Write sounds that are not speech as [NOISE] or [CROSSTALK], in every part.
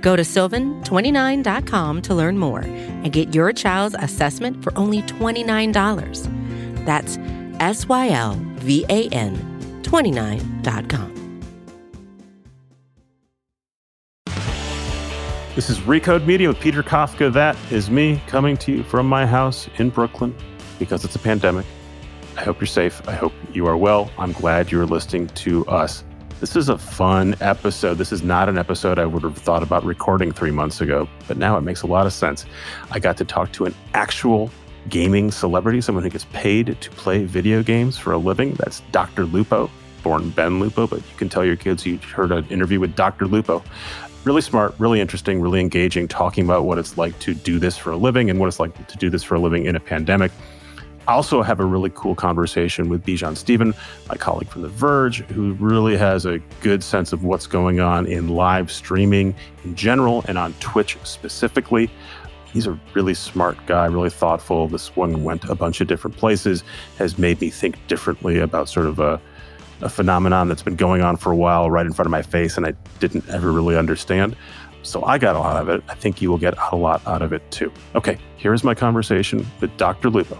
Go to sylvan29.com to learn more and get your child's assessment for only $29. That's S Y L V A N 29.com. This is Recode Media with Peter Kafka. That is me coming to you from my house in Brooklyn because it's a pandemic. I hope you're safe. I hope you are well. I'm glad you're listening to us. This is a fun episode. This is not an episode I would have thought about recording three months ago, but now it makes a lot of sense. I got to talk to an actual gaming celebrity, someone who gets paid to play video games for a living. That's Dr. Lupo, born Ben Lupo, but you can tell your kids you heard an interview with Dr. Lupo. Really smart, really interesting, really engaging, talking about what it's like to do this for a living and what it's like to do this for a living in a pandemic. I also have a really cool conversation with Bijan Stephen, my colleague from The Verge, who really has a good sense of what's going on in live streaming in general and on Twitch specifically. He's a really smart guy, really thoughtful. This one went a bunch of different places, has made me think differently about sort of a, a phenomenon that's been going on for a while right in front of my face and I didn't ever really understand. So I got a lot of it. I think you will get a lot out of it too. Okay, here is my conversation with Dr. Lupo.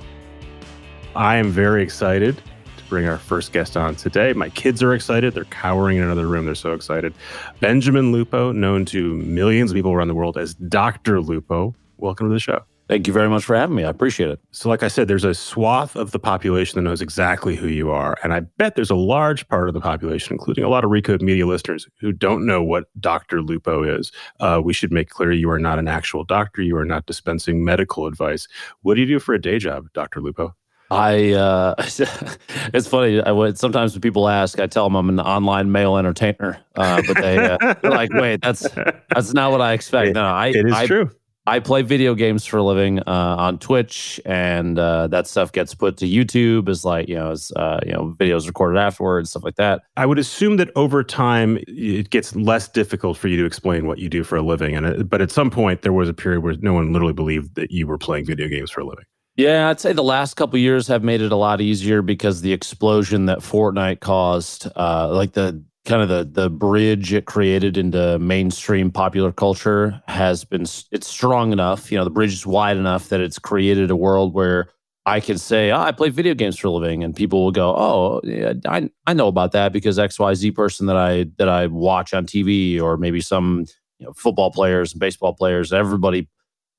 I am very excited to bring our first guest on today. My kids are excited. They're cowering in another room. They're so excited. Benjamin Lupo, known to millions of people around the world as Dr. Lupo. Welcome to the show. Thank you very much for having me. I appreciate it. So, like I said, there's a swath of the population that knows exactly who you are. And I bet there's a large part of the population, including a lot of Recode Media listeners, who don't know what Dr. Lupo is. Uh, we should make clear you are not an actual doctor. You are not dispensing medical advice. What do you do for a day job, Dr. Lupo? I uh, [LAUGHS] it's funny. I would sometimes when people ask, I tell them I'm an online male entertainer, uh, but they uh, they're like, "Wait, that's that's not what I expect." No, I it is I, true. I play video games for a living uh, on Twitch, and uh, that stuff gets put to YouTube as like you know as uh, you know videos recorded afterwards, stuff like that. I would assume that over time it gets less difficult for you to explain what you do for a living, and but at some point there was a period where no one literally believed that you were playing video games for a living. Yeah, I'd say the last couple years have made it a lot easier because the explosion that Fortnite caused, uh, like the kind of the the bridge it created into mainstream popular culture has been it's strong enough. You know, the bridge is wide enough that it's created a world where I can say, oh, I play video games for a living, and people will go, oh, yeah, I I know about that because X Y Z person that I that I watch on TV, or maybe some you know, football players and baseball players. Everybody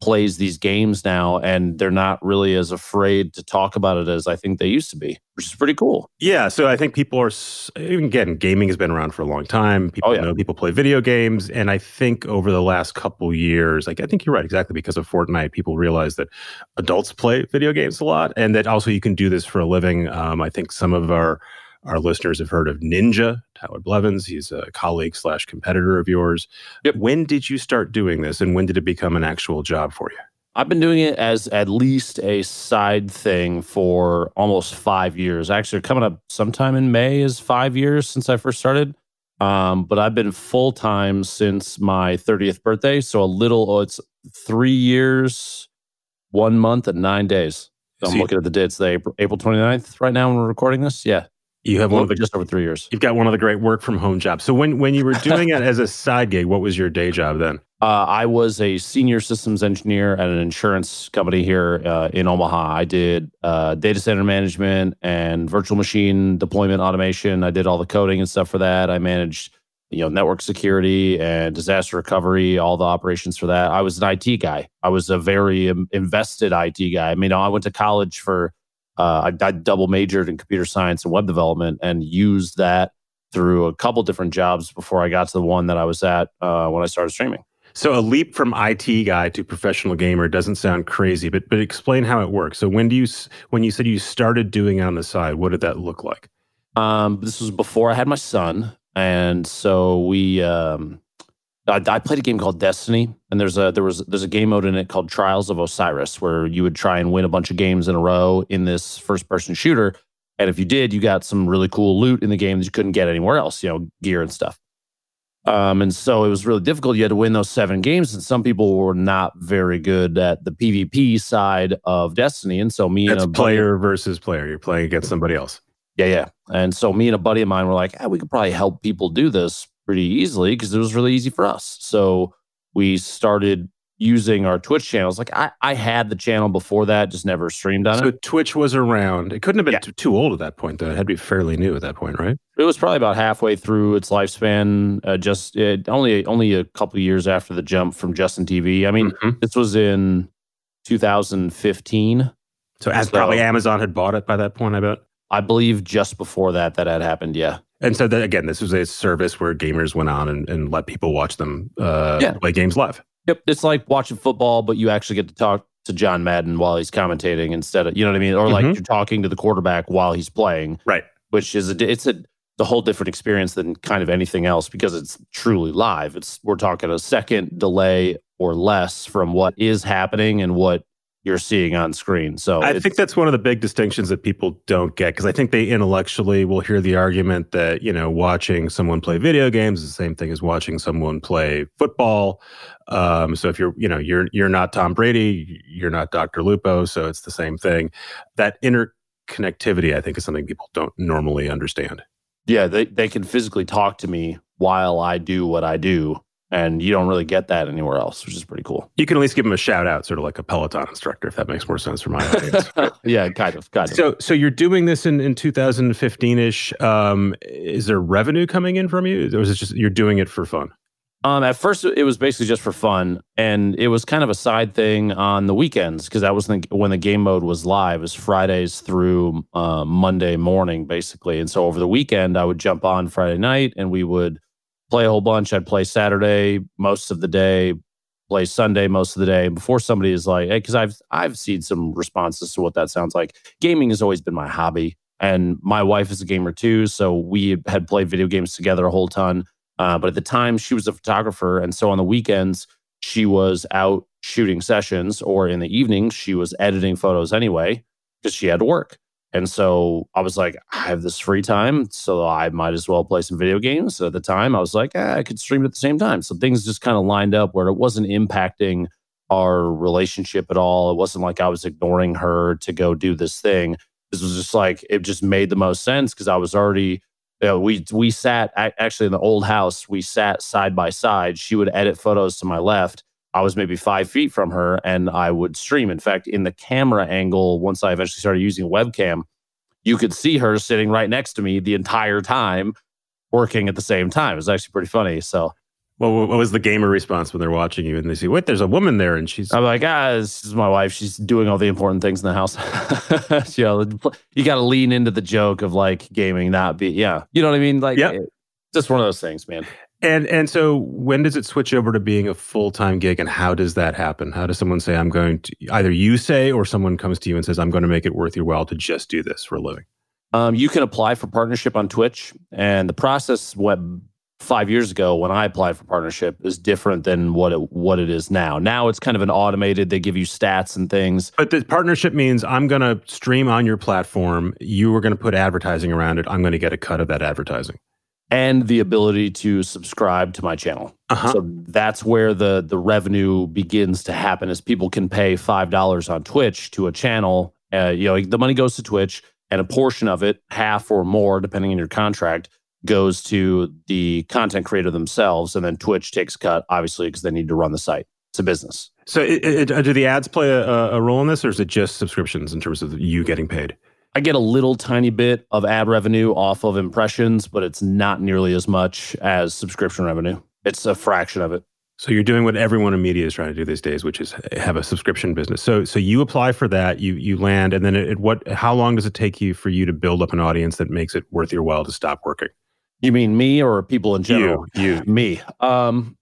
plays these games now and they're not really as afraid to talk about it as I think they used to be, which is pretty cool. Yeah, so I think people are again gaming has been around for a long time. People oh, yeah. know people play video games and I think over the last couple years, like I think you're right exactly because of Fortnite, people realize that adults play video games a lot and that also you can do this for a living. Um, I think some of our our listeners have heard of Ninja, Tyler Blevins. He's a colleague slash competitor of yours. Yep. When did you start doing this and when did it become an actual job for you? I've been doing it as at least a side thing for almost five years. Actually, coming up sometime in May is five years since I first started. Um, but I've been full time since my 30th birthday. So a little, oh, it's three years, one month, and nine days. So I'm looking at the dates. The April, April 29th right now when we're recording this. Yeah. You have one of the, just over three years. You've got one of the great work from home jobs. So when when you were doing it as a [LAUGHS] side gig, what was your day job then? Uh, I was a senior systems engineer at an insurance company here uh, in Omaha. I did uh, data center management and virtual machine deployment automation. I did all the coding and stuff for that. I managed you know network security and disaster recovery, all the operations for that. I was an IT guy. I was a very invested IT guy. I mean, I went to college for uh, I, I double majored in computer science and web development and used that through a couple different jobs before I got to the one that I was at uh, when I started streaming. So a leap from IT guy to professional gamer doesn't sound crazy, but but explain how it works. So when do you when you said you started doing it on the side, what did that look like? Um, this was before I had my son, and so we um, I, I played a game called Destiny, and there's a there was there's a game mode in it called Trials of Osiris, where you would try and win a bunch of games in a row in this first person shooter. And if you did, you got some really cool loot in the game that you couldn't get anywhere else, you know, gear and stuff. Um, and so it was really difficult. You had to win those seven games, and some people were not very good at the PvP side of Destiny. And so me That's and a player versus player. You're playing against somebody else. yeah, yeah. And so me and a buddy of mine were like, ah, we could probably help people do this pretty easily because it was really easy for us. So we started using our Twitch channels. Like I, I had the channel before that, just never streamed on So it. So Twitch was around. It couldn't have been Yeah. too, too old at that point, though. It had to be fairly new at that point, right? It was probably about halfway through its lifespan. Uh, just it, only only a couple years after the jump from Justin TV. I mean, Mhm. this was in 2015. So, as So- probably Amazon had bought it by that point, I bet. I believe just before that that had happened. Yeah. And so, that, again, this was a service where gamers went on and, and let people watch them uh, Yeah. play games live. Yep. It's like watching football, but you actually get to talk to John Madden while he's commentating instead of, you know what I mean? Or like Mhm. you're talking to the quarterback while he's playing. Right. Which is a, it's a, a whole different experience than kind of anything else because it's truly live. It's, we're talking a second delay or less from what is happening and what you're seeing on screen. So I think that's one of the big distinctions that people don't get because I think they intellectually will hear the argument that you know watching someone play video games is the same thing as watching someone play football. Um, so if you're you know you're you're not Tom Brady, you're not Dr. Lupo, so it's the same thing. That interconnectivity, I think, is something people don't normally understand. yeah, they, they can physically talk to me while I do what I do. And you don't really get that anywhere else, which is pretty cool. You can at least give them a shout out, sort of like a Peloton instructor, if that makes more sense for my audience. [LAUGHS] yeah, kind of, kind of. So, so you're doing this in, in 2015 ish. Um, is there revenue coming in from you, or is it just you're doing it for fun? Um, at first, it was basically just for fun, and it was kind of a side thing on the weekends because that was the, when the game mode was live. It was Fridays through uh, Monday morning, basically. And so over the weekend, I would jump on Friday night, and we would play a whole bunch. I'd play Saturday most of the day, play Sunday most of the day. Before somebody is like, "Hey," because I've I've seen some responses to what that sounds like. Gaming has always been my hobby, and my wife is a gamer too, so we had played video games together a whole ton. Uh, but at the time, she was a photographer. And so on the weekends, she was out shooting sessions, or in the evenings, she was editing photos anyway because she had to work. And so I was like, I have this free time, so I might as well play some video games. So at the time, I was like, ah, I could stream at the same time. So things just kind of lined up where it wasn't impacting our relationship at all. It wasn't like I was ignoring her to go do this thing. This was just like, it just made the most sense because I was already you know, we we sat actually in the old house. We sat side by side. She would edit photos to my left. I was maybe five feet from her, and I would stream. In fact, in the camera angle, once I eventually started using a webcam, you could see her sitting right next to me the entire time, working at the same time. It was actually pretty funny. So Well, what was the gamer response when they're watching you and they see, wait, there's a woman there, and she's I'm like, ah, this is my wife. She's doing all the important things in the house. [LAUGHS] you know, you got to lean into the joke of like gaming, not be, yeah, you know what I mean? Like, Yep. it- just one of those things, man. And and so when does it switch over to being a full time gig, and how does that happen? How does someone say, I'm going to either you say or someone comes to you and says, I'm going to make it worth your while to just do this for a living? Um, you can apply for partnership on Twitch, and the process went five years ago when I applied for partnership is different than what it what it is now. Now it's kind of an automated. They give you stats and things. But the partnership means I'm going to stream on your platform. You are going to put advertising around it. I'm going to get a cut of that advertising. And the ability to subscribe to my channel. Uh-huh. So that's where the the revenue begins to happen. Is people can pay five dollars on Twitch to a channel. Uh, you know, the money goes to Twitch, and a portion of it, half or more, depending on your contract, goes to the content creator themselves, and then Twitch takes cut, obviously, because they need to run the site. It's a business. So it, it, do the ads play a, a role in this, or is it just subscriptions in terms of you getting paid? I get a little tiny bit of ad revenue off of impressions, but it's not nearly as much as subscription revenue. It's a fraction of it. So you're doing what everyone in media is trying to do these days, which is have a subscription business. So so you apply for that, you you land, and then it, it what? How long does it take you for you to build up an audience that makes it worth your while to stop working? You mean me or people in general? You you Me. Um,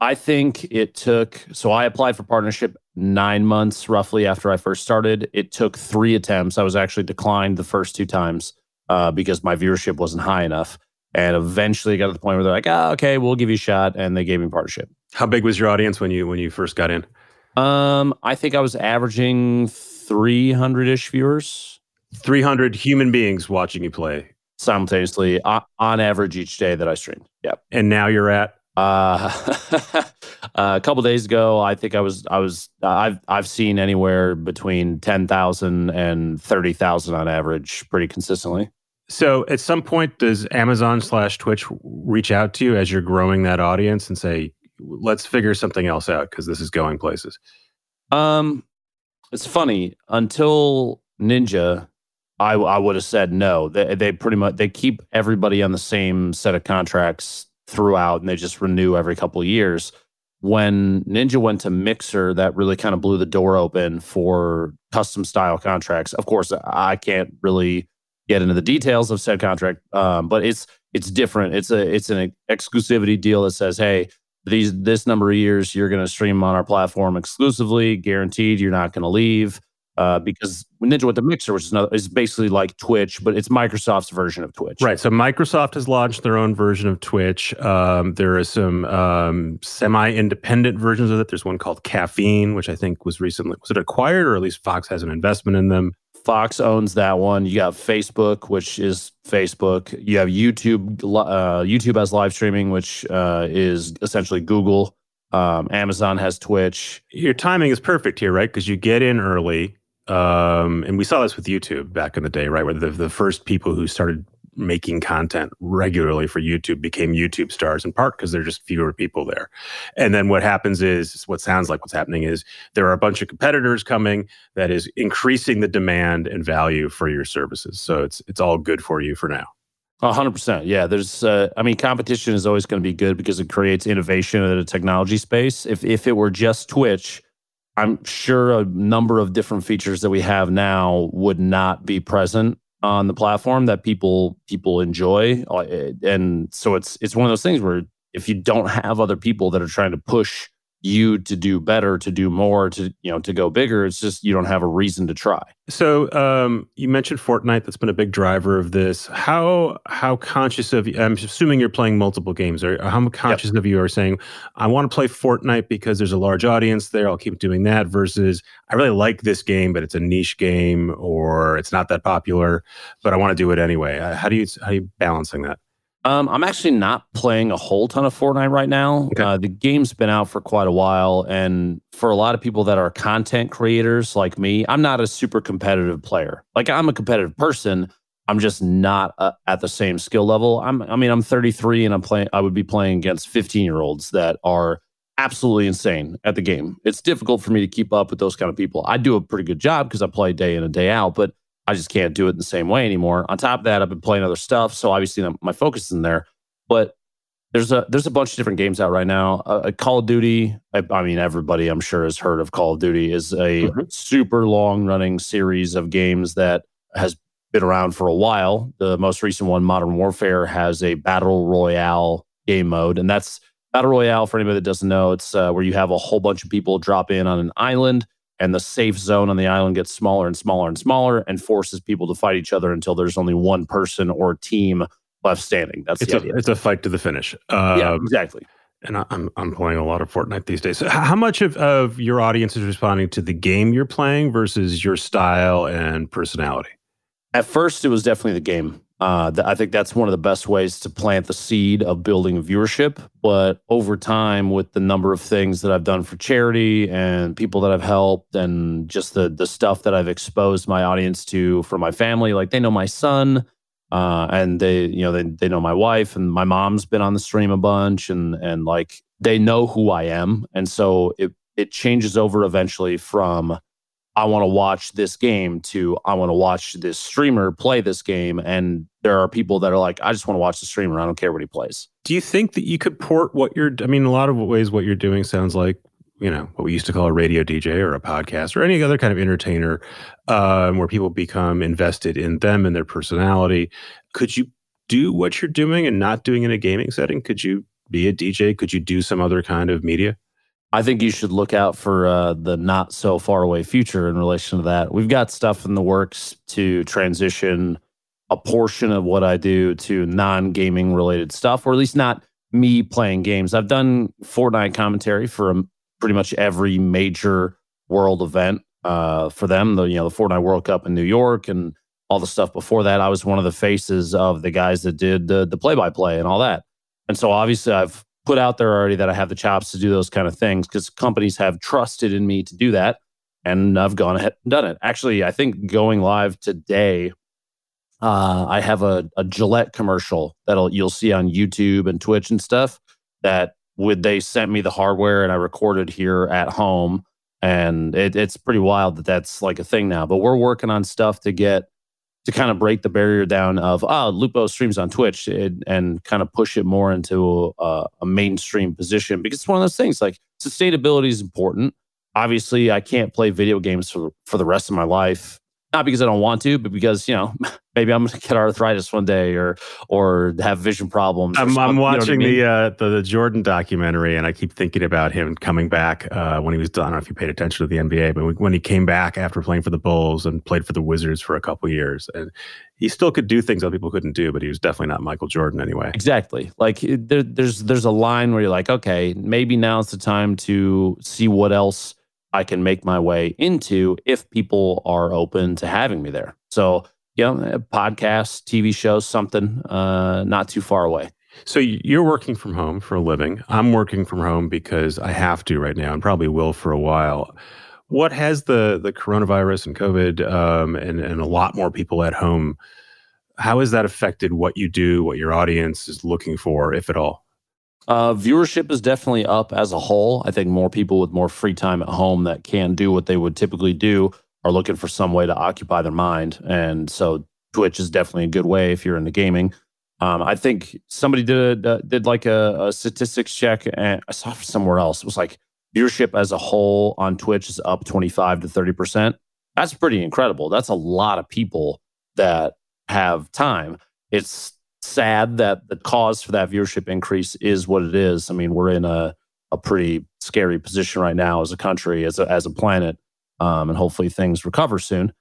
I think it took. So I applied for partnership nine months roughly after I first started. It took three attempts. I was actually declined the first two times uh, because my viewership wasn't high enough. And eventually got to the point where they're like, oh, okay, we'll give you a shot. And they gave me partnership. How big was your audience when you when you first got in? Um, I think I was averaging 300 ish viewers. 300 human beings watching you play simultaneously on, on average each day that I streamed. Yep. And now you're at [LAUGHS] uh, a couple days ago, I think I was I was I've I've seen anywhere between 10,000 and 30,000 on average pretty consistently. So at some point does Amazon slash Twitch reach out to you as you're growing that audience and say, let's figure something else out because this is going places? Um, it's funny until Ninja, I I would have said no. They they pretty much they keep everybody on the same set of contracts throughout, and they just renew every couple of years. When Ninja went to Mixer, that really kind of blew the door open for custom style contracts. Of course, I can't really get into the details of said contract, um, but it's it's different. It's a it's an exclusivity deal that says, hey, these this number of years you're going to stream on our platform exclusively, guaranteed. You're not going to leave uh, because Ninja with the Mixer, which is another, is basically like Twitch, but it's Microsoft's version of Twitch. Right. So Microsoft has launched their own version of Twitch. Um, there are some um, semi-independent versions of it. There's one called Caffeine, which I think was recently was it acquired, or at least Fox has an investment in them. Fox owns that one. You got Facebook, which is Facebook. You have YouTube. Uh, YouTube has live streaming, which uh, is essentially Google. Um, Amazon has Twitch. Your timing is perfect here, right? Because you get in early, um, and we saw this with YouTube back in the day, right? Where the, the first people who started making content regularly for YouTube became YouTube stars in part because there are just fewer people there. And then what happens is what sounds like what's happening is there are a bunch of competitors coming that is increasing the demand and value for your services. So it's it's all good for you for now. hundred percent. Yeah. There's, uh, I mean, competition is always going to be good because it creates innovation in a technology space. If, if it were just Twitch, I'm sure a number of different features that we have now would not be present on the platform that people people enjoy. Uh, and so it's it's one of those things where if you don't have other people that are trying to push you to do better, to do more, to you know, to go bigger. It's just you don't have a reason to try. So um, you mentioned Fortnite. That's been a big driver of this. How how conscious of? I'm assuming you're playing multiple games. Or how conscious yep. of you are saying, I want to play Fortnite because there's a large audience there. I'll keep doing that. Versus, I really like this game, but it's a niche game, or it's not that popular, but I want to do it anyway. How do you how are you balancing that? Um, I'm actually not playing a whole ton of Fortnite right now. Okay. Uh, the game's been out for quite a while, and for a lot of people that are content creators like me, I'm not a super competitive player. Like I'm a competitive person. I'm just not uh, at the same skill level. I'm. I mean, I'm 33, and I'm playing. I would be playing against 15 year olds that are absolutely insane at the game. It's difficult for me to keep up with those kind of people. I do a pretty good job because I play day in and day out, but I just can't do it the same way anymore. On top of that, I've been playing other stuff, so obviously my focus is in there. But there's a there's a bunch of different games out right now. Uh, Call of Duty, I, I, mean, everybody I'm sure has heard of Call of Duty. is a mm-hmm. super long running series of games that has been around for a while. The most recent one, Modern Warfare, has a battle royale game mode, and that's battle royale. For anybody that doesn't know, it's uh, where you have a whole bunch of people drop in on an island and the safe zone on the island gets smaller and smaller and smaller and forces people to fight each other until there's only one person or team left standing. That's it's the a, idea. It's a fight to the finish. Uh, yeah, exactly. And I'm I'm playing a lot of Fortnite these days. So how much of, of your audience is responding to the game you're playing versus your style and personality? At first, it was definitely the game. Uh, th- I think that's one of the best ways to plant the seed of building viewership. But over time, with the number of things that I've done for charity and people that I've helped, and just the the stuff that I've exposed my audience to from my family, like they know my son, uh, and they you know they they know my wife, and my mom's been on the stream a bunch, and and like they know who I am, and so it it changes over eventually from I want to watch this game to I want to watch this streamer play this game. And there are people that are like, I just want to watch the streamer. I don't care what he plays. Do you think that you could port what you're, I mean, a lot of ways what you're doing sounds like, you know, what we used to call a radio DJ or a podcast or any other kind of entertainer um, where people become invested in them and their personality. Could you do what you're doing and not doing in a gaming setting? Could you be a DJ? Could you do some other kind of media? I think you should look out for uh, the not so far away future in relation to that. We've got stuff in the works to transition a portion of what I do to non gaming related stuff, or at least not me playing games. I've done Fortnite commentary for um, pretty much every major world event uh, for them. The you know the Fortnite World Cup in New York and all the stuff before that. I was one of the faces of the guys that did the the play by play and all that. And so obviously I've put out there already that I have the chops to do those kind of things because companies have trusted in me to do that. And I've gone ahead and done it. Actually, I think going live today, uh, I have a, a Gillette commercial that'll you'll see on YouTube and Twitch and stuff that would they sent me the hardware and I recorded here at home. And it, it's pretty wild that that's like a thing now. But we're working on stuff to get to kind of break the barrier down of oh lupo streams on twitch and, and kind of push it more into a, a, mainstream position. Because it's one of those things like sustainability is important. Obviously i can't play video games for, for the rest of my life not because I don't want to, but because you know [LAUGHS] maybe I'm going to get arthritis one day or or have vision problems. I'm, I'm watching you know I mean? the, uh, the, the Jordan documentary, and I keep thinking about him coming back uh, when he was done. I don't know if you paid attention to the NBA, but when he came back after playing for the Bulls and played for the Wizards for a couple years, and he still could do things other people couldn't do, but he was definitely not Michael Jordan anyway. Exactly. Like there, there's there's a line where you're like, okay, maybe now's the time to see what else I can make my way into if people are open to having me there. So, you know, podcasts, TV shows, something uh, not too far away. So you're working from home for a living. I'm working from home because I have to right now and probably will for a while. What has the the coronavirus and COVID um, and and a lot more people at home? How has that affected what you do, what your audience is looking for, if at all? Uh, viewership is definitely up as a whole. I think more people with more free time at home that can do what they would typically do are looking for some way to occupy their mind. And so Twitch is definitely a good way if you're into gaming. Um, I think somebody did did like a, a, statistics check, and I saw somewhere else. It was like viewership as a whole on Twitch is up 25 to 30 percent. That's pretty incredible. That's a lot of people that have time. It's sad that the cause for that viewership increase is what it is. I mean, we're in a, a pretty scary position right now as a country, as a, as a planet, um, and hopefully things recover soon.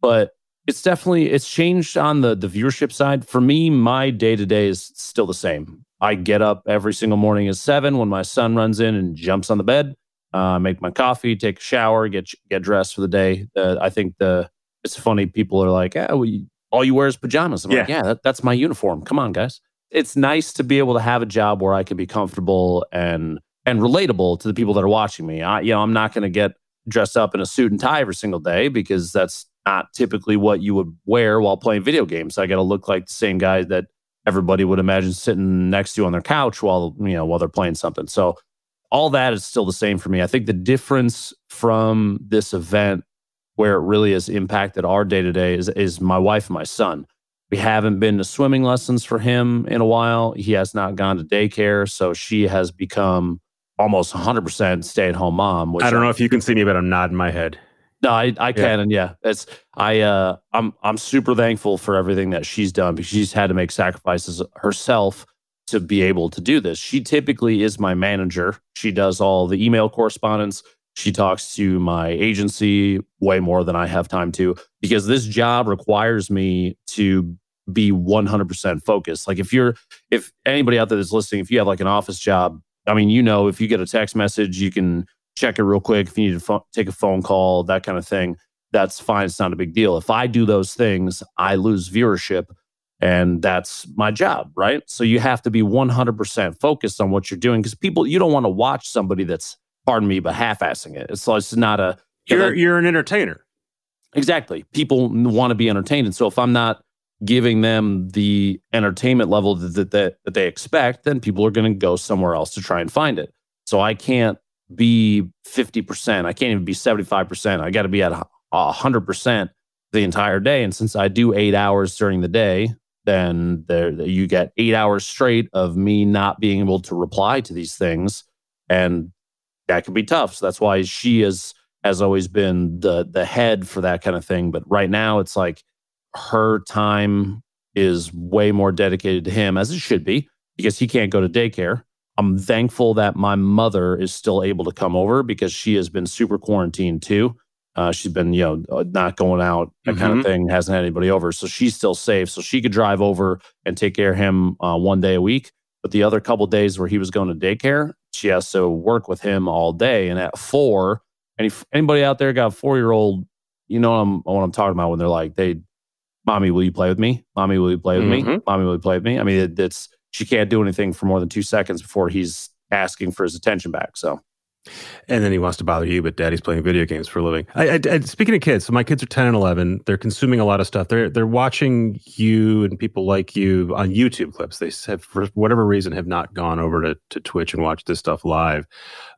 But it's definitely it's changed on the the viewership side. For me, my day to day is still the same. I get up every single morning at seven when my son runs in and jumps on the bed. Uh, make my coffee, take a shower, get get dressed for the day. Uh, I think the it's funny. People are like, "Yeah, well, all you wear is pajamas. I'm yeah. like, yeah, that, that's my uniform. Come on, guys. It's nice to be able to have a job where I can be comfortable and and relatable to the people that are watching me. I, you know, I'm not going to get dressed up in a suit and tie every single day because that's not typically what you would wear while playing video games. So I got to look like the same guy that everybody would imagine sitting next to you on their couch while you know while they're playing something. So all that is still the same for me. I think the difference from this event where it really has impacted our day to day is is my wife and my son. We haven't been to swimming lessons for him in a while. He has not gone to daycare, so she has become almost 100% stay at home mom. I don't know if you can see me, but I'm nodding my head. No, I, I can, yeah. and yeah, it's I uh I'm I'm super thankful for everything that she's done because she's had to make sacrifices herself to be able to do this. She typically is my manager. She does all the email correspondence. She talks to my agency way more than I have time to because this job requires me to be 100% focused. Like if you're, if anybody out there that's listening, if you have like an office job, I mean, you know, if you get a text message, you can check it real quick. If you need to fo- take a phone call, that kind of thing, that's fine. It's not a big deal. If I do those things, I lose viewership and that's my job, right? So you have to be 100% focused on what you're doing because people, you don't want to watch somebody that's pardon me, but half-assing it. It's, it's not a you're know, you're an entertainer. Exactly. People want to be entertained, and so if I'm not giving them the entertainment level that that, that they expect, then people are going to go somewhere else to try and find it. So I can't be 50%. I can't even be 75%. I got to be at 100% the entire day. And since I do eight hours during the day, then there you get eight hours straight of me not being able to reply to these things. And that can be tough. So that's why she is has always been the the head for that kind of thing. But right now it's like her time is way more dedicated to him as it should be because he can't go to daycare. I'm thankful that my mother is still able to come over because she has been super quarantined too. Uh, she's been, you know, uh, not going out, that kind Mhm. of thing. Hasn't had anybody over, so she's still safe. So she could drive over and take care of him uh, one day a week. But the other couple days where he was going to daycare, she has to work with him all day. And at four, any anybody out there got a four year old, you know what I'm what I'm talking about when they're like, they, mommy, will you play with me? Mommy, will you play with me? Mhm. Mommy, will you play with me? I mean, it, it's she can't do anything for more than two seconds before he's asking for his attention back. So And then he wants to bother you, but daddy's playing video games for a living. I, I, I- speaking of kids, so my kids are 10 and 11. They're consuming a lot of stuff. They're they're watching you and people like you on YouTube clips. They have, for whatever reason, have not gone over to, to Twitch and watched this stuff live.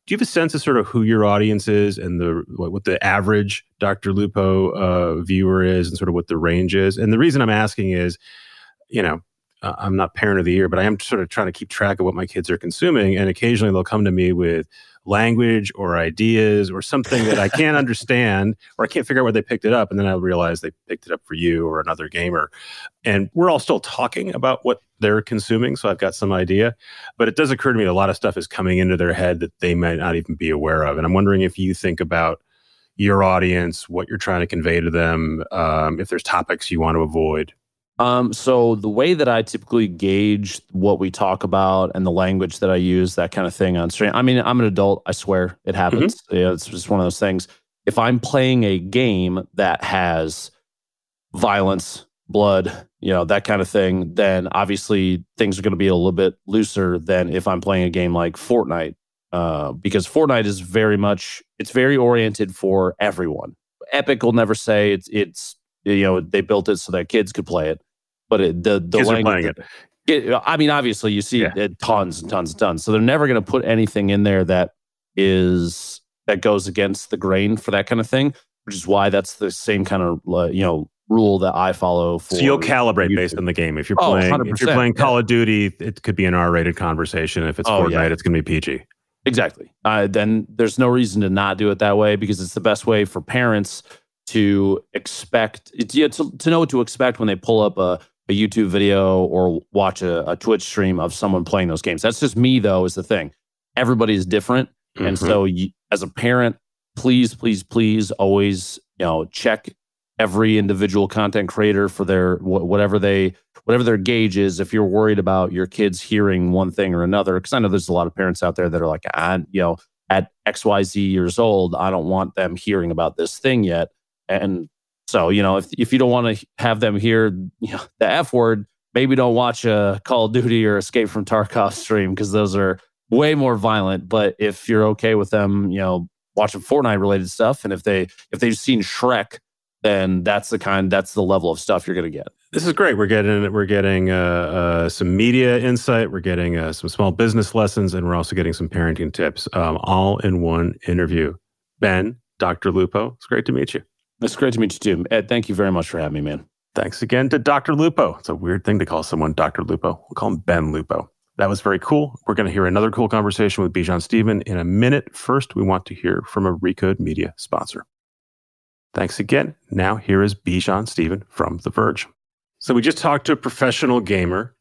Do you have a sense of sort of who your audience is and the what, what the average Dr. Lupo uh, viewer is and sort of what the range is? And the reason I'm asking is, you know, I'm not parent of the year, but I am sort of trying to keep track of what my kids are consuming. And occasionally they'll come to me with language or ideas or something that I can't [LAUGHS] understand or I can't figure out where they picked it up. And then I realize they picked it up for you or another gamer. And we're all still talking about what they're consuming. So I've got some idea. But it does occur to me a lot of stuff is coming into their head that they might not even be aware of. And I'm wondering if you think about your audience, what you're trying to convey to them, um, if there's topics you want to avoid. Um, so the way that I typically gauge what we talk about and the language that I use, that kind of thing on stream. I mean, I'm an adult. I swear it happens. Yeah, it's just one of those things. If I'm playing a game that has violence, blood, you know, that kind of thing, then obviously things are going to be a little bit looser than if I'm playing a game like Fortnite, uh, because Fortnite is very much it's very oriented for everyone. Epic will never say it's it's you know they built it so that kids could play it, but it, the the Kids are language playing it. it, I mean, obviously, you see Yeah. it tons and tons and tons. So they're never going to put anything in there that is that goes against the grain for that kind of thing. Which is why that's the same kind of you know rule that I follow. For So you'll calibrate YouTube. based on the game. If you're Oh, playing, if you're playing. Call of Duty, it could be an R-rated conversation. If it's Oh, Fortnite, yeah. it's going to be PG. Exactly. Uh, then there's no reason to not do it that way because it's the best way for parents to expect to, to know what to expect when they pull up a, a YouTube video or watch a, a Twitch stream of someone playing those games. That's just me, though, is the thing. Everybody is different. And Mhm. so, you, as a parent, please, please, please always, you know, check every individual content creator for their wh- whatever they whatever their gauge is. If you're worried about your kids hearing one thing or another, because I know there's a lot of parents out there that are like, I, you know, at X Y Z years old, I don't want them hearing about this thing yet. And so, you know, if if you don't want to have them hear you know, the F word, maybe don't watch a Call of Duty or Escape from Tarkov stream because those are way more violent. But if you're okay with them, you know, watching Fortnite related stuff, and if they if they've seen Shrek, then that's the kind that's the level of stuff you're gonna get. This is great. We're getting we're getting uh, uh, some media insight. We're getting uh, some small business lessons, and we're also getting some parenting tips, um, all in one interview. Ben, Dr. Lupo, it's great to meet you. It's great to meet you too, Ed. Thank you very much for having me, man. Thanks again to Dr. Lupo. It's a weird thing to call someone Dr. Lupo. We'll call him Ben Lupo. That was very cool. We're going to hear another cool conversation with Bijan Stephen in a minute. First, we want to hear from a Recode Media sponsor. Thanks again. Now, here is Bijan Stephen from The Verge. So, we just talked to a professional gamer,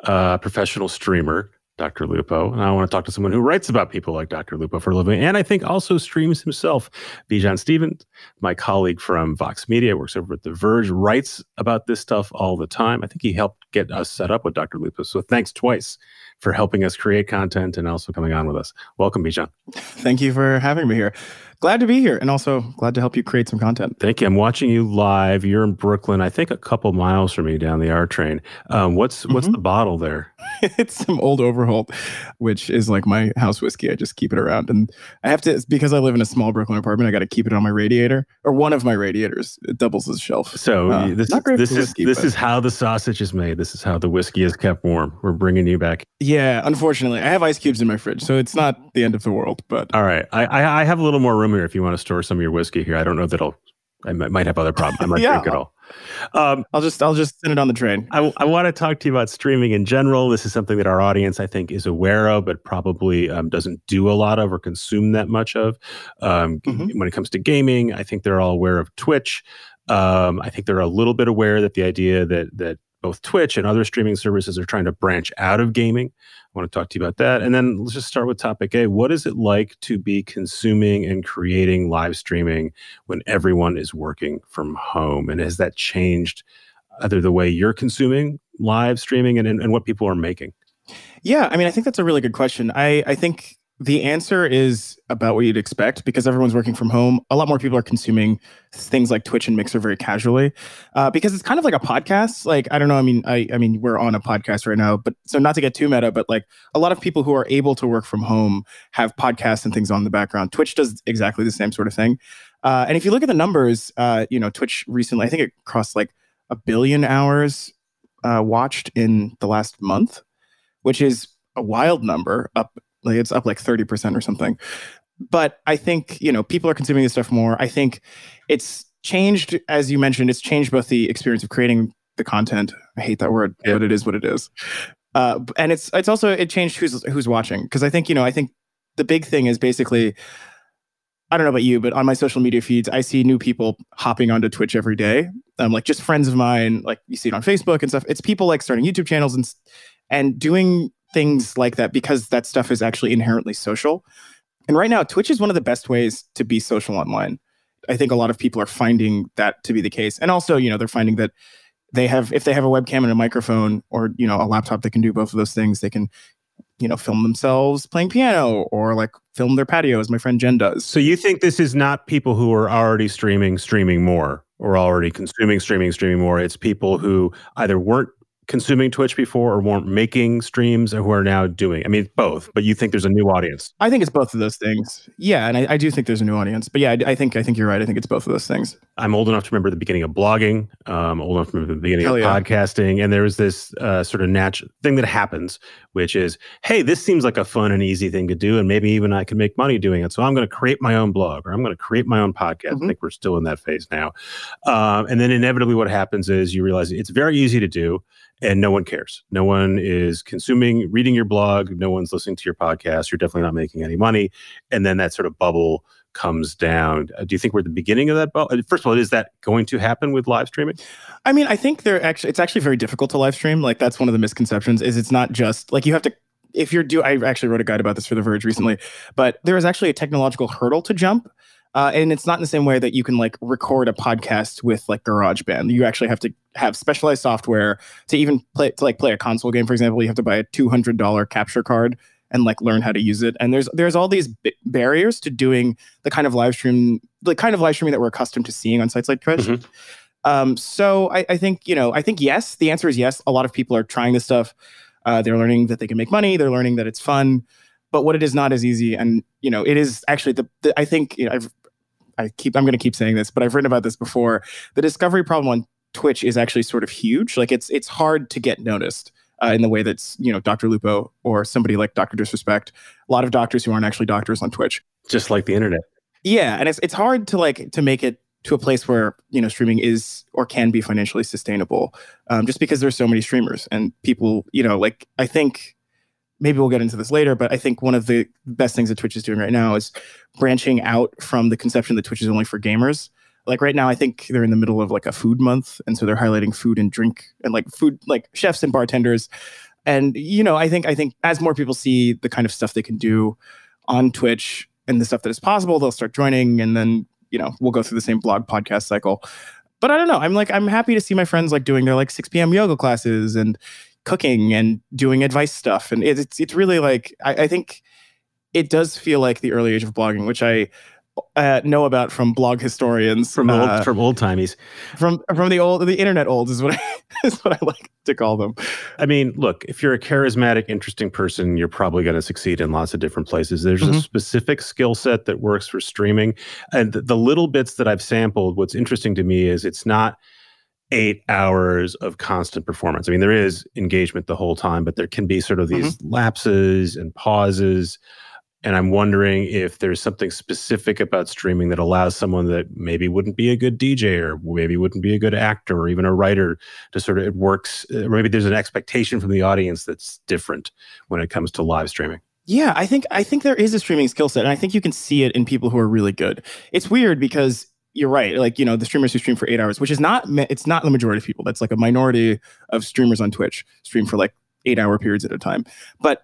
a professional streamer, Dr. Lupo. And I want to talk to someone who writes about people like Dr. Lupo for a living, and I think also streams himself. Bijan Stephen, my colleague from Vox Media, works over at The Verge, writes about this stuff all the time. I think he helped get us set up with Dr. Lupo. So thanks twice for helping us create content and also coming on with us. Welcome, Bijan. Thank you for having me here. Glad to be here and also glad to help you create some content. Thank you. I'm watching you live. You're in Brooklyn, I think a couple miles from me down the R train. Um, what's what's Mhm. the bottle there? [LAUGHS] it's some old Overholt, which is like my house whiskey. I just keep it around. And I have to, because I live in a small Brooklyn apartment, I got to keep it on my radiator or one of my radiators. It doubles as a shelf. So Uh, this this is whiskey, this but- is how the sausage is made. This is how the whiskey is kept warm. We're bringing you back. Yeah, unfortunately, I have ice cubes in my fridge, so it's not the end of the world, but All right, I, I I have a little more room here if you want to store some of your whiskey here. I don't know that I'll. I might, have other problems. I might [LAUGHS] Yeah. drink it all. Um, I'll just I'll just send it on the train. I, I want to talk to you about streaming in general. This is something that our audience, I think, is aware of, but probably um, doesn't do a lot of or consume that much of. Um, Mhm. When it comes to gaming, I think they're all aware of Twitch. Um, I think they're a little bit aware that the idea that that both Twitch and other streaming services are trying to branch out of gaming. I want to talk to you about that. And then let's just start with topic A. What is it like to be consuming and creating live streaming when everyone is working from home? And has that changed either the way you're consuming live streaming and, and, and what people are making? Yeah, I mean, I think that's a really good question. I, I think the answer is about what you'd expect because everyone's working from home. A lot more people are consuming things like Twitch and Mixer very casually uh, because it's kind of like a podcast. Like I don't know. I mean, I I mean, we're on a podcast right now, but so not to get too meta, but like a lot of people who are able to work from home have podcasts and things on the background. Twitch does exactly the same sort of thing. Uh, and if you look at the numbers, uh, you know, Twitch recently, I think it crossed like a billion hours uh, watched in the last month, which is a wild number, up like it's up like 30% or something. But I think, you know, people are consuming this stuff more. I think it's changed, as you mentioned, it's changed both the experience of creating the content. I hate that word, but it is what it is. Uh, and it's it's also it changed who's who's watching because I think you know I think the big thing is basically I don't know about you, but on my social media feeds, I see new people hopping onto Twitch every day. Um, like just friends of mine, like you see it on Facebook and stuff. It's people like starting YouTube channels and and doing things like that because that stuff is actually inherently social. And right now, Twitch is one of the best ways to be social online. I think a lot of people are finding that to be the case. And also, you know, they're finding that they have, if they have a webcam and a microphone or, you know, a laptop that can do both of those things, they can, you know, film themselves playing piano or like film their patio as my friend Jen does. So you think this is not people who are already streaming, streaming more or already consuming, streaming, streaming more. It's people who either weren't consuming Twitch before or weren't making streams who are now doing? I mean, both, but you think there's a new audience? I think it's both of those things. Yeah, and I, I do think there's a new audience. But yeah, I, I, think I think you're right. I think it's both of those things. I'm old enough to remember the beginning of blogging. Um, old enough to remember the beginning Hell of yeah. podcasting, and there was this uh, sort of natural thing that happens, which is, hey, this seems like a fun and easy thing to do, and maybe even I can make money doing it. So I'm going to create my own blog, or I'm going to create my own podcast. Mm-hmm. I think we're still in that phase now. Um, and then inevitably, what happens is you realize it's very easy to do and no one cares. No one is consuming, reading your blog. No one's listening to your podcast. You're definitely not making any money. And then that sort of bubble comes down. Uh, do you think we're at the beginning of that bubble? Uh, first of all, is that going to happen with live streaming? I mean, I think they're actually, it's actually very difficult to live stream. Like that's one of the misconceptions is it's not just like you have to, if you're do, I actually wrote a guide about this for The Verge recently, but there is actually a technological hurdle to jump uh, and it's not in the same way that you can like record a podcast with like GarageBand. You actually have to have specialized software to even play to like play a console game. For example, you have to buy a two hundred dollar capture card and like learn how to use it. And there's there's all these b- barriers to doing the kind of live stream, the kind of live streaming that we're accustomed to seeing on sites like Twitch. Mm-hmm. Um, so I, I think you know I think yes, the answer is yes. A lot of people are trying this stuff. Uh, they're learning that they can make money. They're learning that it's fun but what it is not as easy and you know it is actually the, the i think you know, i've I keep I'm going to keep saying this, but I've written about this before. The discovery problem on Twitch is actually sort of huge. Like it's it's hard to get noticed uh, in the way that's you know Dr. Lupo or somebody like Dr. Disrespect. A lot of doctors who aren't actually doctors on Twitch. Just like the internet. Yeah, and it's it's hard to like to make it to a place where you know streaming is or can be financially sustainable, um, just because there's so many streamers and people. You know, like I think maybe we'll get into this later, but I think one of the best things that Twitch is doing right now is branching out from the conception that Twitch is only for gamers. Like right now, I think they're in the middle of like a food month, and so they're highlighting food and drink and like food, like chefs and bartenders. And you know, I think I think as more people see the kind of stuff they can do on Twitch and the stuff that is possible, they'll start joining, and then you know we'll go through the same blog podcast cycle. But I don't know. I'm like I'm happy to see my friends like doing their like 6 p.m. yoga classes and cooking and doing advice stuff. And it's it's really like I, I think it does feel like the early age of blogging, which I uh, know about from blog historians from old uh, from old timies from from the old the internet old is what I, [LAUGHS] is what I like to call them. I mean, look, if you're a charismatic, interesting person, you're probably going to succeed in lots of different places. There's mm-hmm. a specific skill set that works for streaming, and the, the little bits that I've sampled. What's interesting to me is it's not eight hours of constant performance. I mean, there is engagement the whole time, but there can be sort of these mm-hmm. lapses and pauses. And I'm wondering if there's something specific about streaming that allows someone that maybe wouldn't be a good DJ or maybe wouldn't be a good actor or even a writer to sort of, it works. Uh, maybe there's an expectation from the audience that's different when it comes to live streaming. Yeah, I think I think there is a streaming skill set, and I think you can see it in people who are really good. It's weird because you're right. Like, you know, the streamers who stream for eight hours, which is not, it's not the majority of people. That's like a minority of streamers on Twitch stream for like eight hour periods at a time. But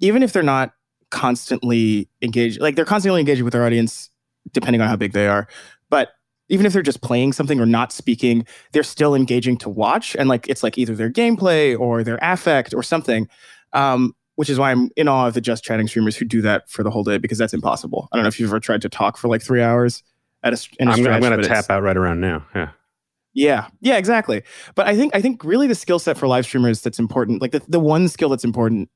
even if they're not constantly engaged, like they're constantly engaging with their audience, depending on how big they are. But even if they're just playing something or not speaking, they're still engaging to watch. And like, it's like either their gameplay or their affect or something. Um, which is why I'm in awe of the just chatting streamers who do that for the whole day because that's impossible. I don't know if you've ever tried to talk for like three hours at a. In a I'm, stretch, I'm gonna tap out right around now. Yeah. Yeah, yeah, exactly. But I think I think really the skill set for live streamers that's important, like the, the one skill that's important,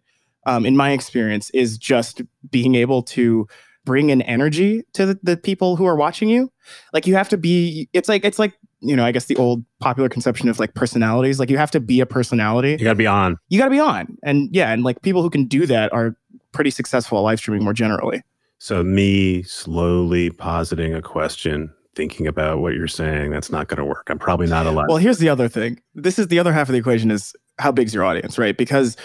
um, in my experience, is just being able to bring an energy to the, the people who are watching you. Like you have to be. It's like it's like you know I guess the old popular conception of like personalities. Like you have to be a personality. You got to be on. You got to be on, and yeah, and like people who can do that are pretty successful at live streaming more generally. So, me slowly positing a question, thinking about what you're saying, that's not going to work. I'm probably not allowed. Well, here's the other thing. This is the other half of the equation is how big's your audience, right? Because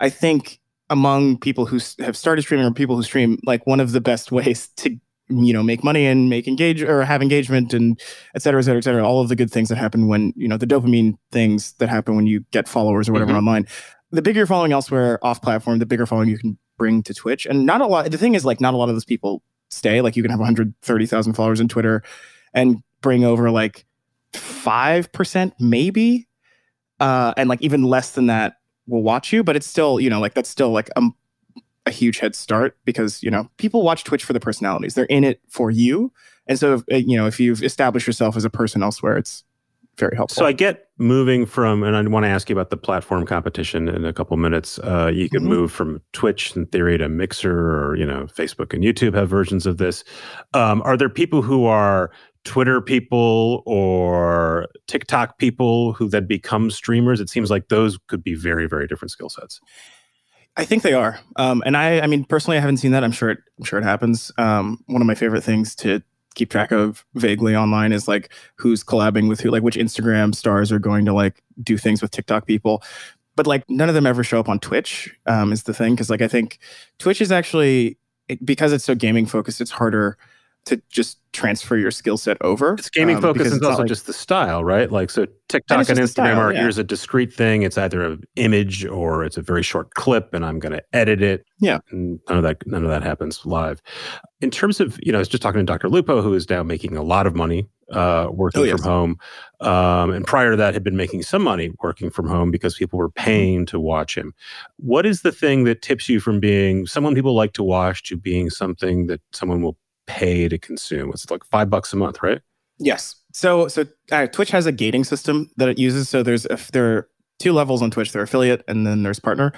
I think among people who have started streaming or people who stream, like one of the best [LAUGHS] ways to you know make money and make engage or have engagement and et cetera, et cetera, et cetera. All of the good things that happen when you know the dopamine things that happen when you get followers or whatever Mhm. online. The bigger you're following elsewhere off platform, the bigger following you can bring to Twitch. And not a lot. The thing is, like, not a lot of those people stay. Like, you can have 130,000 followers on Twitter and bring over like five percent, maybe, uh, and like even less than that will watch you. But it's still, you know, like that's still like a, a huge head start because you know people watch Twitch for the personalities. They're in it for you, and so if, uh, you know if you've established yourself as a person elsewhere, it's very helpful. So I get moving from, and I want to ask you about the platform competition in a couple minutes. Uh, you could Mhm. move from Twitch in theory to Mixer, or you know, Facebook and YouTube have versions of this. Um, are there people who are Twitter people or TikTok people who then become streamers? It seems like those could be very, very different skill sets. I think they are. Um, and I, I mean, personally, I haven't seen that. I'm sure it, I'm sure it happens. Um, one of my favorite things to keep track of vaguely online is like who's collabing with who, like which Instagram stars are going to like do things with TikTok people. But like none of them ever show up on Twitch. Um, is the thing because like I think Twitch is actually because it's so gaming focused. It's harder to just transfer your skill set over. It's gaming um, It's it's also like- just the style, right? Like so, TikTok and, Instagram style, are yeah. here's a discrete thing. It's either an image or it's a very short clip, and I'm going to edit it. Yeah. and none of that none of that happens live. In terms of you know, I was just talking to Dr. Lupo, who is now making a lot of money uh, working Oh, yes. from home, um, and prior to that had been making some money working from home because people were paying to watch him. What is the thing that tips you from being someone people like to watch to being something that someone will pay to consume? It's like five bucks a month, right? Yes. So so uh, Twitch has a gating system that it uses. So there's if there are two levels on Twitch. There are affiliate and then there's partner.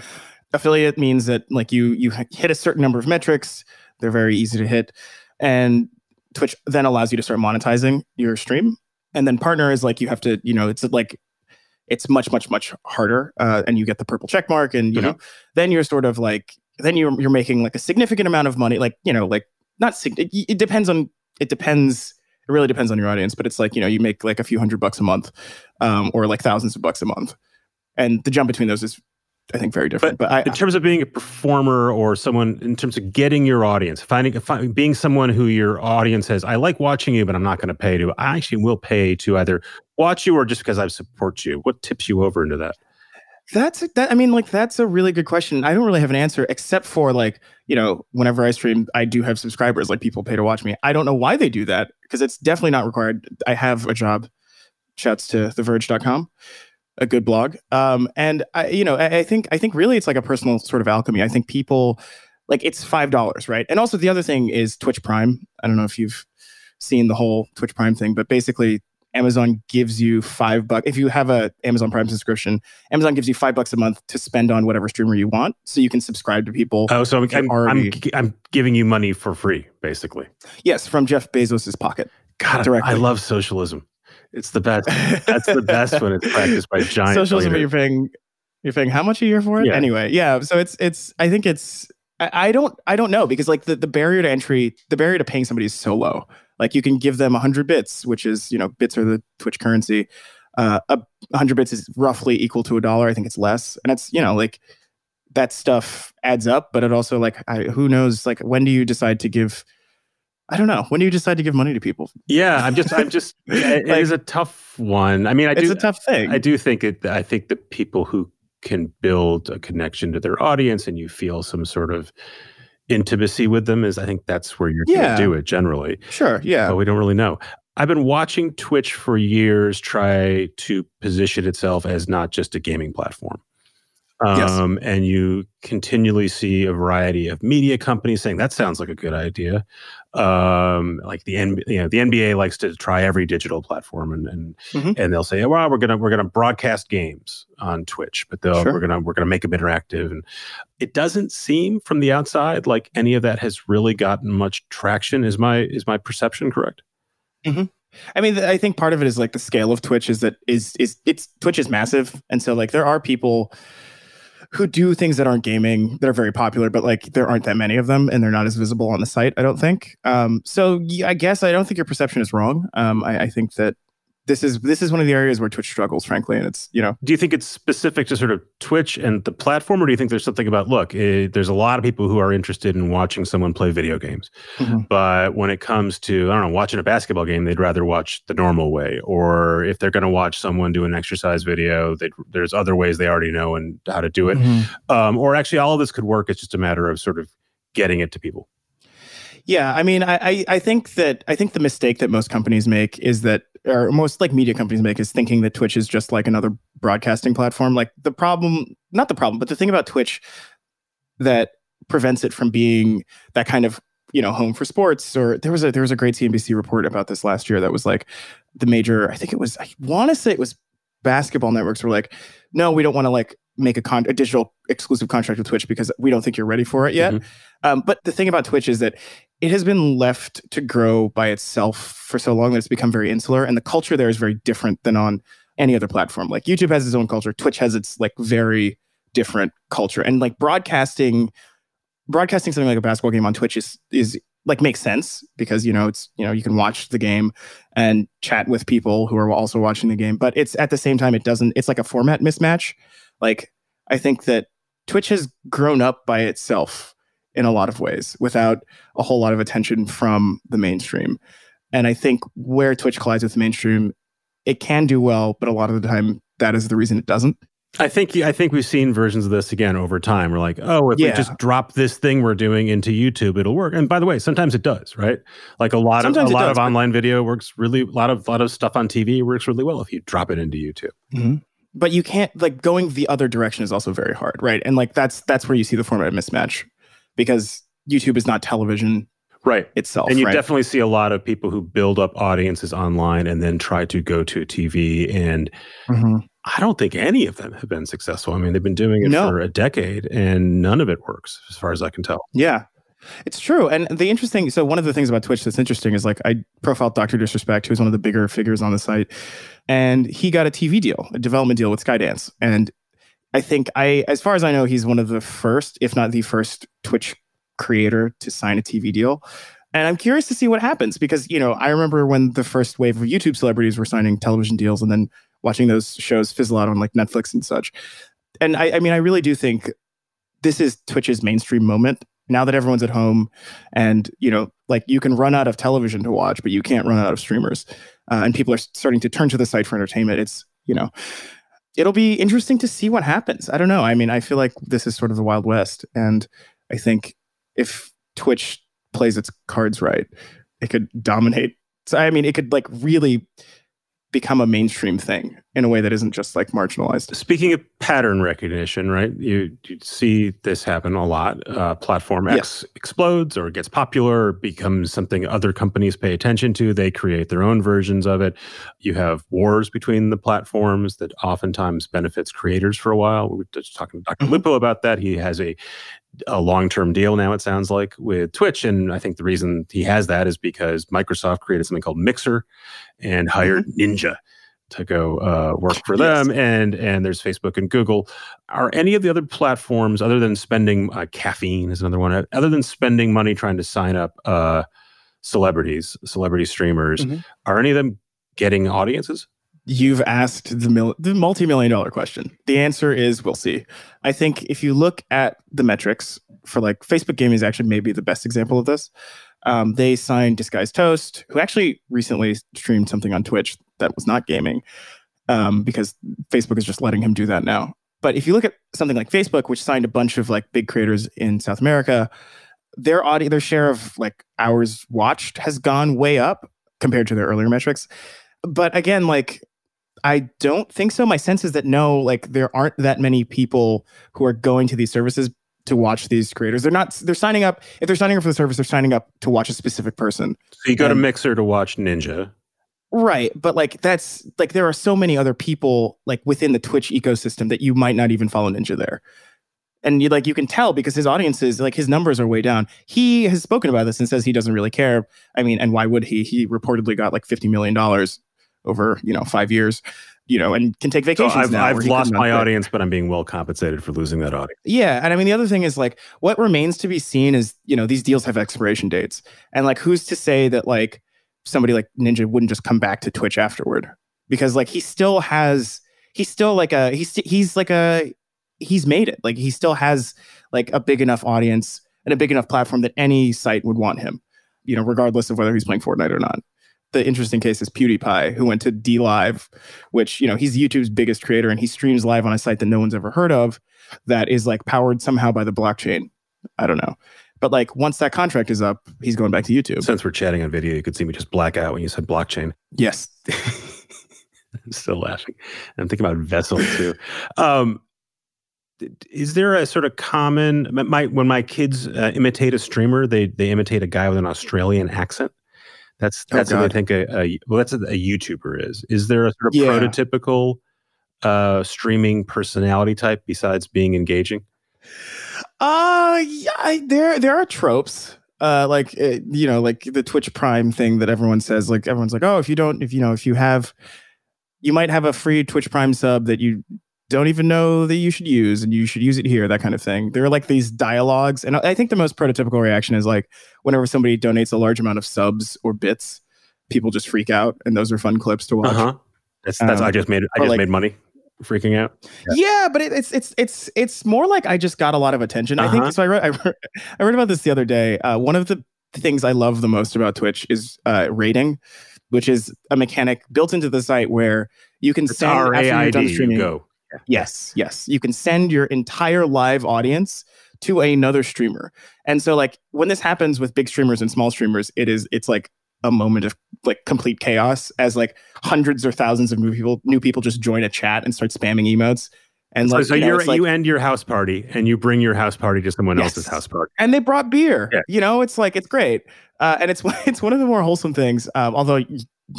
Affiliate means that like you you hit a certain number of metrics. They're very easy to hit, and Twitch then allows you to start monetizing your stream. And then partner is like you have to you know it's like it's much much much harder, uh, and you get the purple check mark, and you know then you're sort of like then you're you're making like a significant amount of money. Like you know like not it, depends on it depends it really depends on your audience but it's like you know you make like a few hundred bucks a month um, or like thousands of bucks a month. And the jump between those is i think very different but, i in terms of being a performer or someone in terms of getting your audience finding find, being someone who your audience says i like watching you but i'm not going to pay to i actually will pay to either watch you or just because i support you. What tips you over into that that's that i mean like that's a really good question. I don't really have an answer except for like you know whenever i stream i do have subscribers like people pay to watch me. I don't know why they do that because it's definitely not required. I have a job. Shouts to theverge.com a good blog. Um and i you know I, I think i think really it's like a personal sort of alchemy. I think people like it's five dollars right? And also the other thing is twitch prime. I don't know if you've seen the whole twitch prime thing but basically amazon gives you five bucks if you have a amazon prime subscription amazon gives you five bucks a month to spend on whatever streamer you want so you can subscribe to people oh so i'm, I'm, already- I'm, I'm giving you money for free basically. Yes from jeff bezos's pocket god Directly. i love socialism. It's the best. That's the best when it's practiced by [LAUGHS] giant socialism you're paying you're paying how much a year for it? Yeah. anyway yeah so it's it's i think it's I, I don't i don't know because like the, the barrier to entry the barrier to paying somebody is so low like you can give them 100 bits which is you know bits are the twitch currency uh a 100 bits is roughly equal to a dollar i think it's less and it's you know like that stuff adds up but it also like I, who knows like when do you decide to give I don't know. When do you decide to give money to people? Yeah, I'm just, I'm just. [LAUGHS] it Like- is a tough one. I mean, I it's do, a tough thing. I do think it. I think the people who can build a connection to their audience and you feel some sort of intimacy with them is, I think that's where you're going to do it generally. Sure. Yeah. but we don't really know. I've been watching Twitch for years try to position itself as not just a gaming platform. Yes. Um, And you continually see a variety of media companies saying that sounds like a good idea. Um, like the N- you know the NBA likes to try every digital platform, and and, Mhm. and they'll say, well, we're gonna we're gonna broadcast games on Twitch, but they'll Sure. we're gonna we're gonna make them interactive. And it doesn't seem from the outside like any of that has really gotten much traction. Is my is my perception correct? I mean, I think part of it is like the scale of Twitch is that is is it's Twitch is massive, and so like there are people who do things that aren't gaming that are very popular, but like there aren't that many of them, and they're not as visible on the site. I don't think. Um, so yeah, I guess I don't think your perception is wrong. Um, I, I think that this is this is one of the areas where Twitch struggles, frankly, and it's you know do you think it's specific to sort of Twitch and the platform, or do you think there's something about look? eh, there's a lot of people who are interested in watching someone play video games, Mhm. but when it comes to I don't know watching a basketball game, they'd rather watch the normal way, or if they're going to watch someone do an exercise video, they'd, there's other ways they already know and how to do it. Um, or actually, all of this could work. It's just a matter of sort of getting it to people. Yeah, I mean, I, I I think that I think the mistake that most companies make is that, or most like media companies make, is thinking that Twitch is just like another broadcasting platform. Like the problem, not the problem, but the thing about Twitch that prevents it from being that kind of you know home for sports. Or there was a there was a great CNBC report about this last year that was like the major. I think it was I want to say it was basketball networks were like, no, we don't want to like make a, con- a digital exclusive contract with Twitch because we don't think you're ready for it yet. Mhm. Um, but the thing about Twitch is that it has been left to grow by itself for so long that it's become very insular, and the culture there is very different than on any other platform. Like YouTube has its own culture, Twitch has its like very different culture, and like broadcasting, broadcasting something like a basketball game on Twitch is is like makes sense because you know it's you know you can watch the game and chat with people who are also watching the game, but it's at the same time it doesn't. It's like a format mismatch. Like I think that Twitch has grown up by itself in a lot of ways without a whole lot of attention from the mainstream. And I think where Twitch collides with the mainstream, it can do well, but a lot of the time that is the reason it doesn't. I think I think we've seen versions of this again over time. We're like, oh, if Yeah. we just drop this thing we're doing into YouTube, it'll work. And by the way, sometimes it does, right? Like a lot Sometimes of a lot does, of online video works really. A lot of a lot of stuff on TV works really well if you drop it into YouTube. Mm-hmm. But you can't like going the other direction is also very hard, right? And like that's that's where you see the format mismatch because YouTube is not television Right. itself. And you right? definitely see a lot of people who build up audiences online and then try to go to TV. And Mhm. I don't think any of them have been successful. I mean, they've been doing it No. for a decade and none of it works, as far as I can tell. Yeah. It's true. And the interesting so one of the things about Twitch that's interesting is like I profiled Dr. Disrespect, who's one of the bigger figures on the site, and he got a TV deal, a development deal with Skydance. And I think I as far as I know, he's one of the first, if not the first Twitch creator to sign a TV deal. And I'm curious to see what happens because, you know, I remember when the first wave of YouTube celebrities were signing television deals and then watching those shows fizzle out on like Netflix and such. And I, I mean, I really do think this is Twitch's mainstream moment now that everyone's at home and you know like you can run out of television to watch but you can't run out of streamers uh, and people are starting to turn to the site for entertainment it's you know it'll be interesting to see what happens. I don't know. I mean i feel like this is sort of the wild west and i think if twitch plays its cards right it could dominate. So i mean it could like really become a mainstream thing in a way that isn't just like marginalized Speaking of pattern recognition, right? You, you see this happen a lot. Uh, platform X explodes or gets popular or becomes something other companies pay attention to. They create their own versions of it. You have wars between the platforms that oftentimes benefits creators for a while. We were just talking to doctor Mhm. Lupo about that. He has a a long-term deal now it sounds like with Twitch and I think the reason he has that is because Microsoft created something called Mixer and hired Ninja to go uh, work [LAUGHS] for Yes. them and and there's Facebook and Google are any of the other platforms other than spending uh, caffeine is another one other than spending money trying to sign up uh, celebrities celebrity streamers Mhm. are any of them getting audiences You've asked the, mil- the multi million dollar question. The answer is we'll see. I think if you look at the metrics for like Facebook gaming is actually maybe the best example of this. Um, they signed Disguised Toast, who actually recently streamed something on Twitch that was not gaming, um, because Facebook is just letting him do that now. But if you look at something like Facebook, which signed a bunch of like big creators in South America, their audio, their share of like hours watched has gone way up compared to their earlier metrics. But again, like I don't think so. My sense is that no, like there aren't that many people who are going to these services to watch these creators. They're not. They're signing up. If they're signing up for the service, they're signing up to watch a specific person. So you go to Mixer to watch Ninja. Right, but like that's like there are so many other people like within the Twitch ecosystem that you might not even follow Ninja there. And you like you can tell because his audiences like his numbers are way down. He has spoken about this and says he doesn't really care. I mean, and why would he? He reportedly got like 50 million dollars over, you know, 5 years, you know, and can take So vacations I've, now. I've lost my audience, but I'm being well compensated for losing that audience. Yeah, and I mean the other thing is like what remains to be seen is you know these deals have expiration dates, and like who's to say that like somebody like Ninja wouldn't just come back to Twitch afterward because like he still has he's still like a he's he's like a he's made it like he still has like a big enough audience and a big enough platform that any site would want him, you know, regardless of whether he's playing Fortnite or not. The interesting case is PewDiePie, who went to DLive, which you know he's YouTube's biggest creator, and he streams live on a site that no one's ever heard of, that is like powered somehow by the blockchain. I don't know, but like once that contract is up, he's going back to YouTube. Since we're chatting on video, you could see me just black out when you said blockchain. yes, [LAUGHS] I'm still laughing. I'm thinking about Vessel too. [LAUGHS] Um, is there a sort of common my, when my kids uh, imitate a streamer, they they imitate a guy with an Australian accent. That's Oh, that's what I think a, a well that's what a YouTuber is. Is there a sort of Yeah. prototypical uh, streaming personality type besides being engaging? Uh yeah, I, there there are tropes. Uh like uh, you know, like the Twitch Prime thing that everyone says like everyone's like, "Oh, if you don't if you know, if you have you might have a free Twitch Prime sub that you don't even know that you should use and you should use it here, that kind of thing." There are like these dialogues and I think the most prototypical reaction is like whenever somebody donates a large amount of subs or bits, people just freak out and those are fun clips to watch. Uh huh. That's that's I Um, just made I just like- made money, freaking out. Yeah, but it, it's it's it's it's more like I just got a lot of attention. I Uh-huh. think so. I read I read, I read about this the other day. Uh, one of the things I love the most about Twitch is uh, raiding, which is a mechanic built into the site where you can It's send R after you're done D. streaming. Go. Yes, yes, you can send your entire live audience to another streamer. And so, like when this happens with big streamers and small streamers, it is it's like a moment of like complete chaos as like hundreds or thousands of new people new people just join a chat and start spamming emotes. And So, like, so you know, like- you end your house party and you bring your house party to someone Yes. else's house party. and they brought beer. Yeah. You know, it's like it's great, uh, and it's [LAUGHS] it's one of the more wholesome things. Um, although,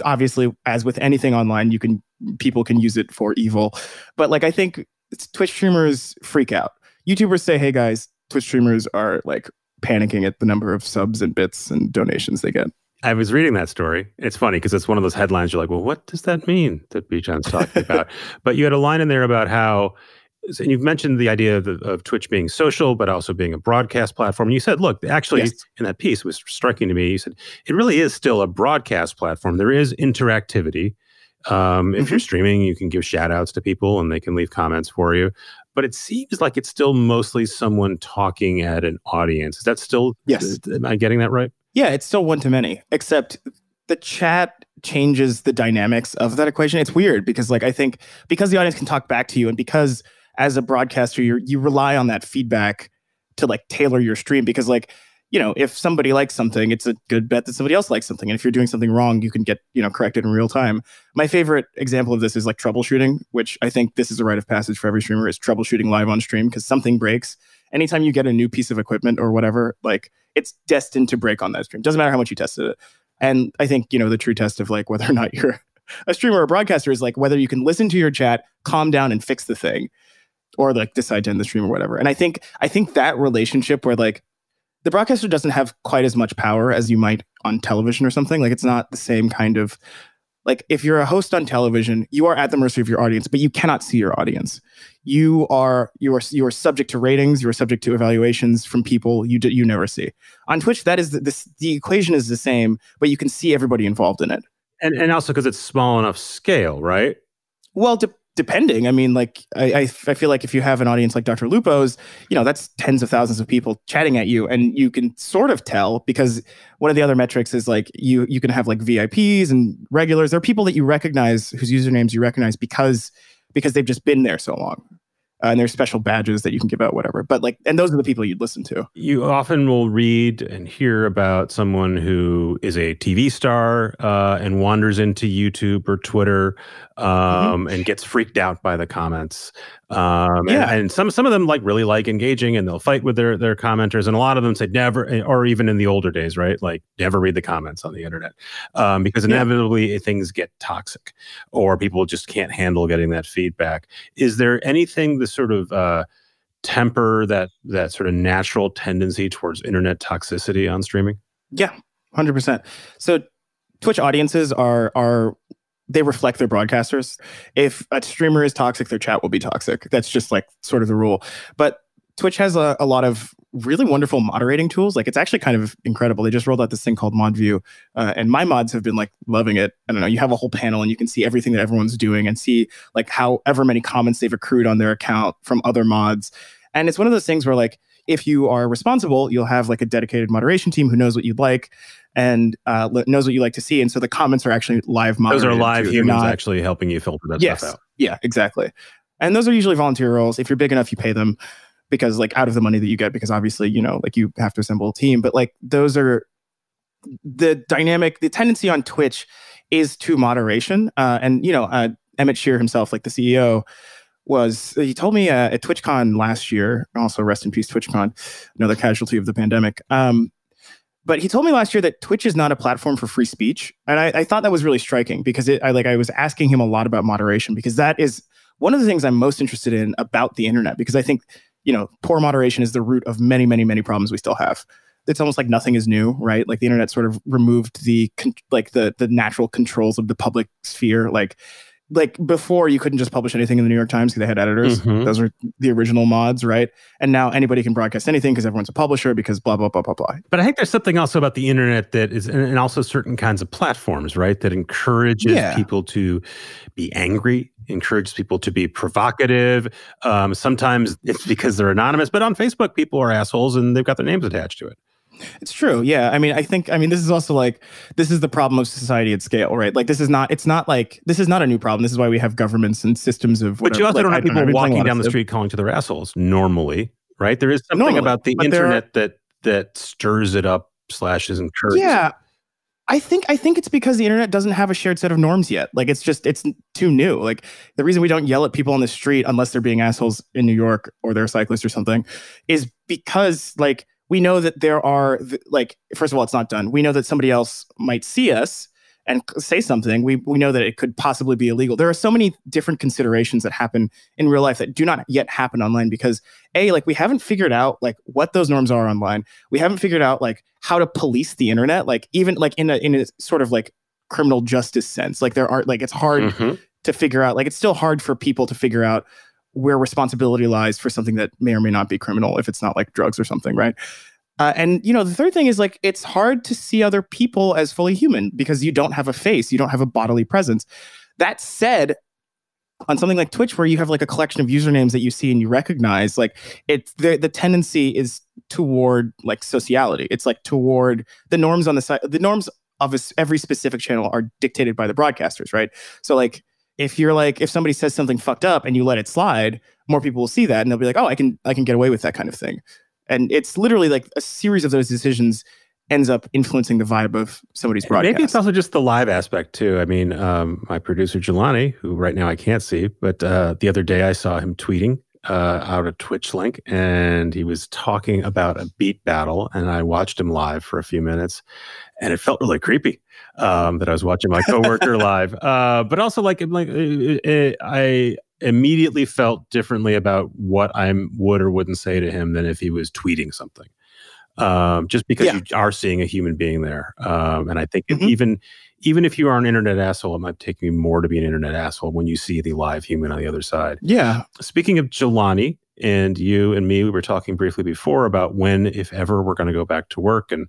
obviously, as with anything online, you can people can use it for evil. But like, I think Twitch streamers freak out. YouTubers say, "Hey guys, Twitch streamers are like panicking at the number of subs and bits and donations they get." I was reading that story. It's funny because it's one of those headlines. You're like, well, what does that mean that Bijan's talking about? [LAUGHS] but you had a line in there about how, and you've mentioned the idea of, of Twitch being social, but also being a broadcast platform. And you said, look, actually, Yes. in that piece, it was striking to me. You said it really is still a broadcast platform. There is interactivity. Um, if you're streaming, you can give shout outs to people and they can leave comments for you. But it seems like it's still mostly someone talking at an audience. Is that still, Yes. am I getting that right? Yeah, it's still one to many, except the chat changes the dynamics of that equation. It's weird because, like, I think because the audience can talk back to you, and because as a broadcaster, you you rely on that feedback to like tailor your stream. Because, like, you know, if somebody likes something, it's a good bet that somebody else likes something, and if you're doing something wrong, you can get you know corrected in real time. My favorite example of this is like troubleshooting, which I think this is a rite of passage for every streamer is troubleshooting live on stream because something breaks. Anytime you get a new piece of equipment or whatever, like it's destined to break on that stream. Doesn't matter how much you tested it. And I think, you know, the true test of like whether or not [LAUGHS] you're a streamer or a broadcaster is like whether you can listen to your chat, calm down and fix the thing, or like decide to end the stream or whatever. And I think I think that relationship where like the broadcaster doesn't have quite as much power as you might on television or something. Like it's not the same kind of like if you're a host on television, you are at the mercy of your audience, but you cannot see your audience. You are you are you are subject to ratings. You are subject to evaluations from people you d- you never see on Twitch. That is the, this the equation is the same, but you can see everybody involved in it. And and also because it's small enough scale, right? Well, de- depending. I mean, like I, I, feel like if you have an audience like Dr. Lupo's, you know, that's tens of thousands of people chatting at you, and you can sort of tell because one of the other metrics is like you you can have like VIPs and regulars. There are people that you recognize whose usernames you recognize because because they've just been there so long uh, and there's special badges that you can give out, whatever. But like, and those are the people you'd listen to. You often will read and hear about someone who is a TV star uh, and wanders into YouTube or Twitter. Um, mm-hmm. and gets freaked out by the comments. Um, yeah. and, and, some some of them like really like engaging and they'll fight with their their commenters, and a lot of them say never, eh, or even in the older days, right? Like never read the comments on the internet um, because inevitably yeah. things get toxic, or people just can't handle getting that feedback. Is there anything the sort of uh, temper that that sort of natural tendency towards internet toxicity on streaming? Yeah, hundred percent. So Twitch audiences are are they reflect their broadcasters. If a streamer is toxic, their chat will be toxic. That's just like sort of the rule. But Twitch has a, a lot of really wonderful moderating tools. Like it's actually kind of incredible. They just rolled out this thing called ModView, uh, and my mods have been like loving it. I don't know. You have a whole panel and you can see everything that everyone's doing and see like however many comments they've accrued on their account from other mods. And it's one of those things where like if you are responsible, you'll have like a dedicated moderation team who knows what you'd like and uh, knows what you like to see. And so the comments are actually live. Those are live too. humans not, actually helping you filter that yes, stuff out. Yeah, exactly. And those are usually volunteer roles. If you're big enough, you pay them because like out of the money that you get, because obviously, you know, like you have to assemble a team. But like those are the dynamic, the tendency on Twitch is to moderation. Uh, and, you know, uh, Emmett Shear himself, like the CEO, was he told me uh, at TwitchCon last year, also rest in peace, TwitchCon, another casualty of the pandemic. Um, but he told me last year that Twitch is not a platform for free speech, and I, I thought that was really striking because it, I like I was asking him a lot about moderation because that is one of the things I'm most interested in about the internet because I think you know poor moderation is the root of many many many problems we still have. It's almost like nothing is new, right? Like the internet sort of removed the like the the natural controls of the public sphere, like like before you couldn't just publish anything in the New York Times because they had editors. Mm-hmm. Those are the original mods, right? And now anybody can broadcast anything because everyone's a publisher because blah blah blah blah blah. But I think there's something also about the internet that is, and also certain kinds of platforms, right, that encourages yeah. people to be angry, encourages people to be provocative. Um, sometimes it's because they're anonymous, but on Facebook, people are assholes and they've got their names attached to it. It's true. Yeah. I mean, I think, I mean, this is also like, this is the problem of society at scale, right? Like, this is not, it's not like, this is not a new problem. This is why we have governments and systems of. Whatever. But you also like, don't have people know, walking down the street calling to their assholes normally, right? There is something normally, about the internet are, that, that stirs it up, slashes, and curves. Yeah. I think I think it's because the internet doesn't have a shared set of norms yet. Like it's just it's too new. Like the reason we don't yell at people on the street unless they're being assholes in New York or they're a cyclist or something is because like we know that there are like first of all it's not done. We know that somebody else might see us and say something. We, we know that it could possibly be illegal. There are so many different considerations that happen in real life that do not yet happen online because a like we haven't figured out like what those norms are online. We haven't figured out like how to police the internet. Like even like in a in a sort of like criminal justice sense like there are like it's hard mm-hmm. to figure out like it's still hard for people to figure out where responsibility lies for something that may or may not be criminal if it's not like drugs or something, right? Uh, and you know, the third thing is like it's hard to see other people as fully human because you don't have a face, you don't have a bodily presence. That said, on something like Twitch, where you have like a collection of usernames that you see and you recognize, like it's the the tendency is toward like sociality. It's like toward the norms on the side. The norms of a, every specific channel are dictated by the broadcasters, right? So like if you're like if somebody says something fucked up and you let it slide more people will see that and they'll be like oh i can i can get away with that kind of thing and it's literally like a series of those decisions ends up influencing the vibe of somebody's broadcast. Maybe it's also just the live aspect too. I mean, um, my producer Jelani, who right now I can't see, but uh, the other day I saw him tweeting uh, out a Twitch link, and he was talking about a beat battle, and I watched him live for a few minutes, and it felt really creepy um, that I was watching my coworker [LAUGHS] live. Uh, but also, like, like uh, uh, I immediately felt differently about what I would or wouldn't say to him than if he was tweeting something. Um, just because yeah. you are seeing a human being there, um, and I think mm-hmm. even even if you are an internet asshole, it might take me more to be an internet asshole when you see the live human on the other side. Yeah. Speaking of Jelani, And you and me, we were talking briefly before about when, if ever, we're going to go back to work. And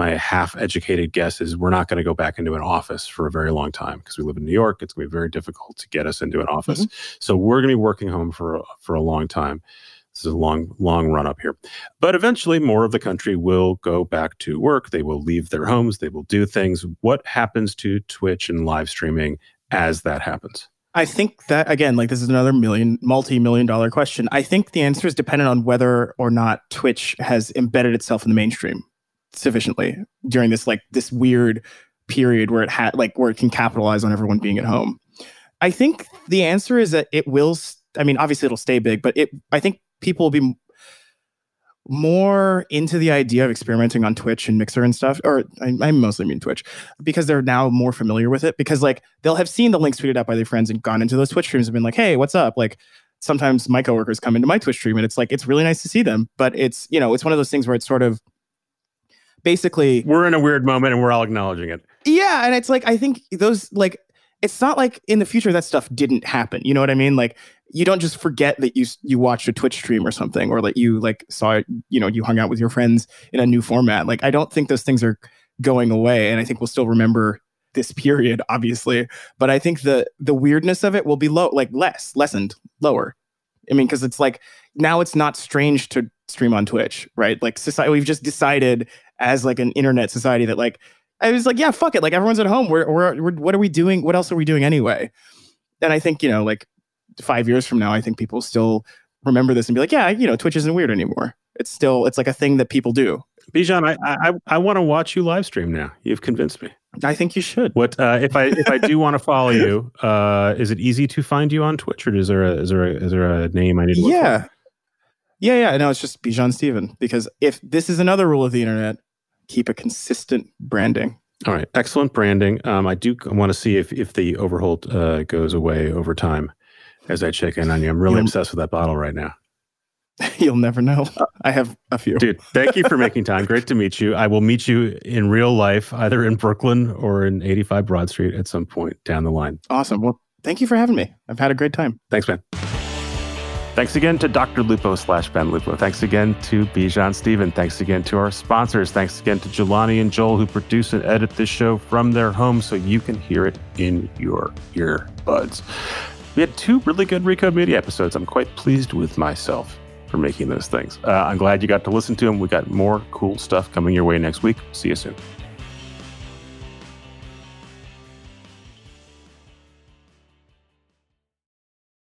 my half educated guess is we're not going to go back into an office for a very long time because we live in New York. It's going to be very difficult to get us into an office. Mm-hmm. So we're going to be working home for, for a long time. This is a long, long run up here. But eventually, more of the country will go back to work. They will leave their homes. They will do things. What happens to Twitch and live streaming as that happens? I think that again, like this is another million, multi-million dollar question. I think the answer is dependent on whether or not Twitch has embedded itself in the mainstream sufficiently during this like this weird period where it had like where it can capitalize on everyone being at home. I think the answer is that it will. I mean, obviously it'll stay big, but it. I think people will be more into the idea of experimenting on Twitch and Mixer and stuff, or I, I, mostly mean Twitch, because they're now more familiar with it. Because like they'll have seen the links tweeted out by their friends and gone into those Twitch streams and been like, "Hey, what's up?" Like sometimes my coworkers come into my Twitch stream and it's like it's really nice to see them, but it's you know it's one of those things where it's sort of basically we're in a weird moment and we're all acknowledging it. Yeah, and it's like I think those like it's not like in the future that stuff didn't happen. You know what I mean? Like you don't just forget that you you watched a Twitch stream or something, or that you like saw it. You know, you hung out with your friends in a new format. Like I don't think those things are going away, and I think we'll still remember this period, obviously. But I think the the weirdness of it will be low, like less, lessened, lower. I mean, because it's like now it's not strange to stream on Twitch, right? Like society, we've just decided as like an internet society that like I was like, yeah, fuck it. Like everyone's at home. We're, we're, we're, what are we doing? What else are we doing anyway? And I think, you know, like five years from now, I think people still remember this and be like, yeah, you know, Twitch isn't weird anymore. It's still, it's like a thing that people do. Bijan, I, I, I want to watch you live stream now. You've convinced me. I think you should. What uh, if I if I do want to follow you? Uh, is it easy to find you on Twitch, or is there a is there a, is there a name I need to? yeah, yeah, yeah. No, it's just Bijan Stephen. Because if this is another rule of the internet, keep a consistent branding. All right, excellent branding. Um, I do want to see if if the overhold uh, goes away over time as I check in on you. I'm really You'll, obsessed with that bottle right now. [LAUGHS] You'll never know. I have a few. Dude, thank you for making time. Great to meet you. I will meet you in real life, either in Brooklyn or in 85 Broad Street at some point down the line. Awesome. Well, thank you for having me. I've had a great time. Thanks, man. Thanks again to Dr. Lupo slash Ben Lupo. Thanks again to Bijan Stephen. Thanks again to our sponsors. Thanks again to Jelani and Joel who produce and edit this show from their home so you can hear it in your earbuds. We had two really good Recode Media episodes. I'm quite pleased with myself for making those things. Uh, I'm glad you got to listen to them. We got more cool stuff coming your way next week. See you soon.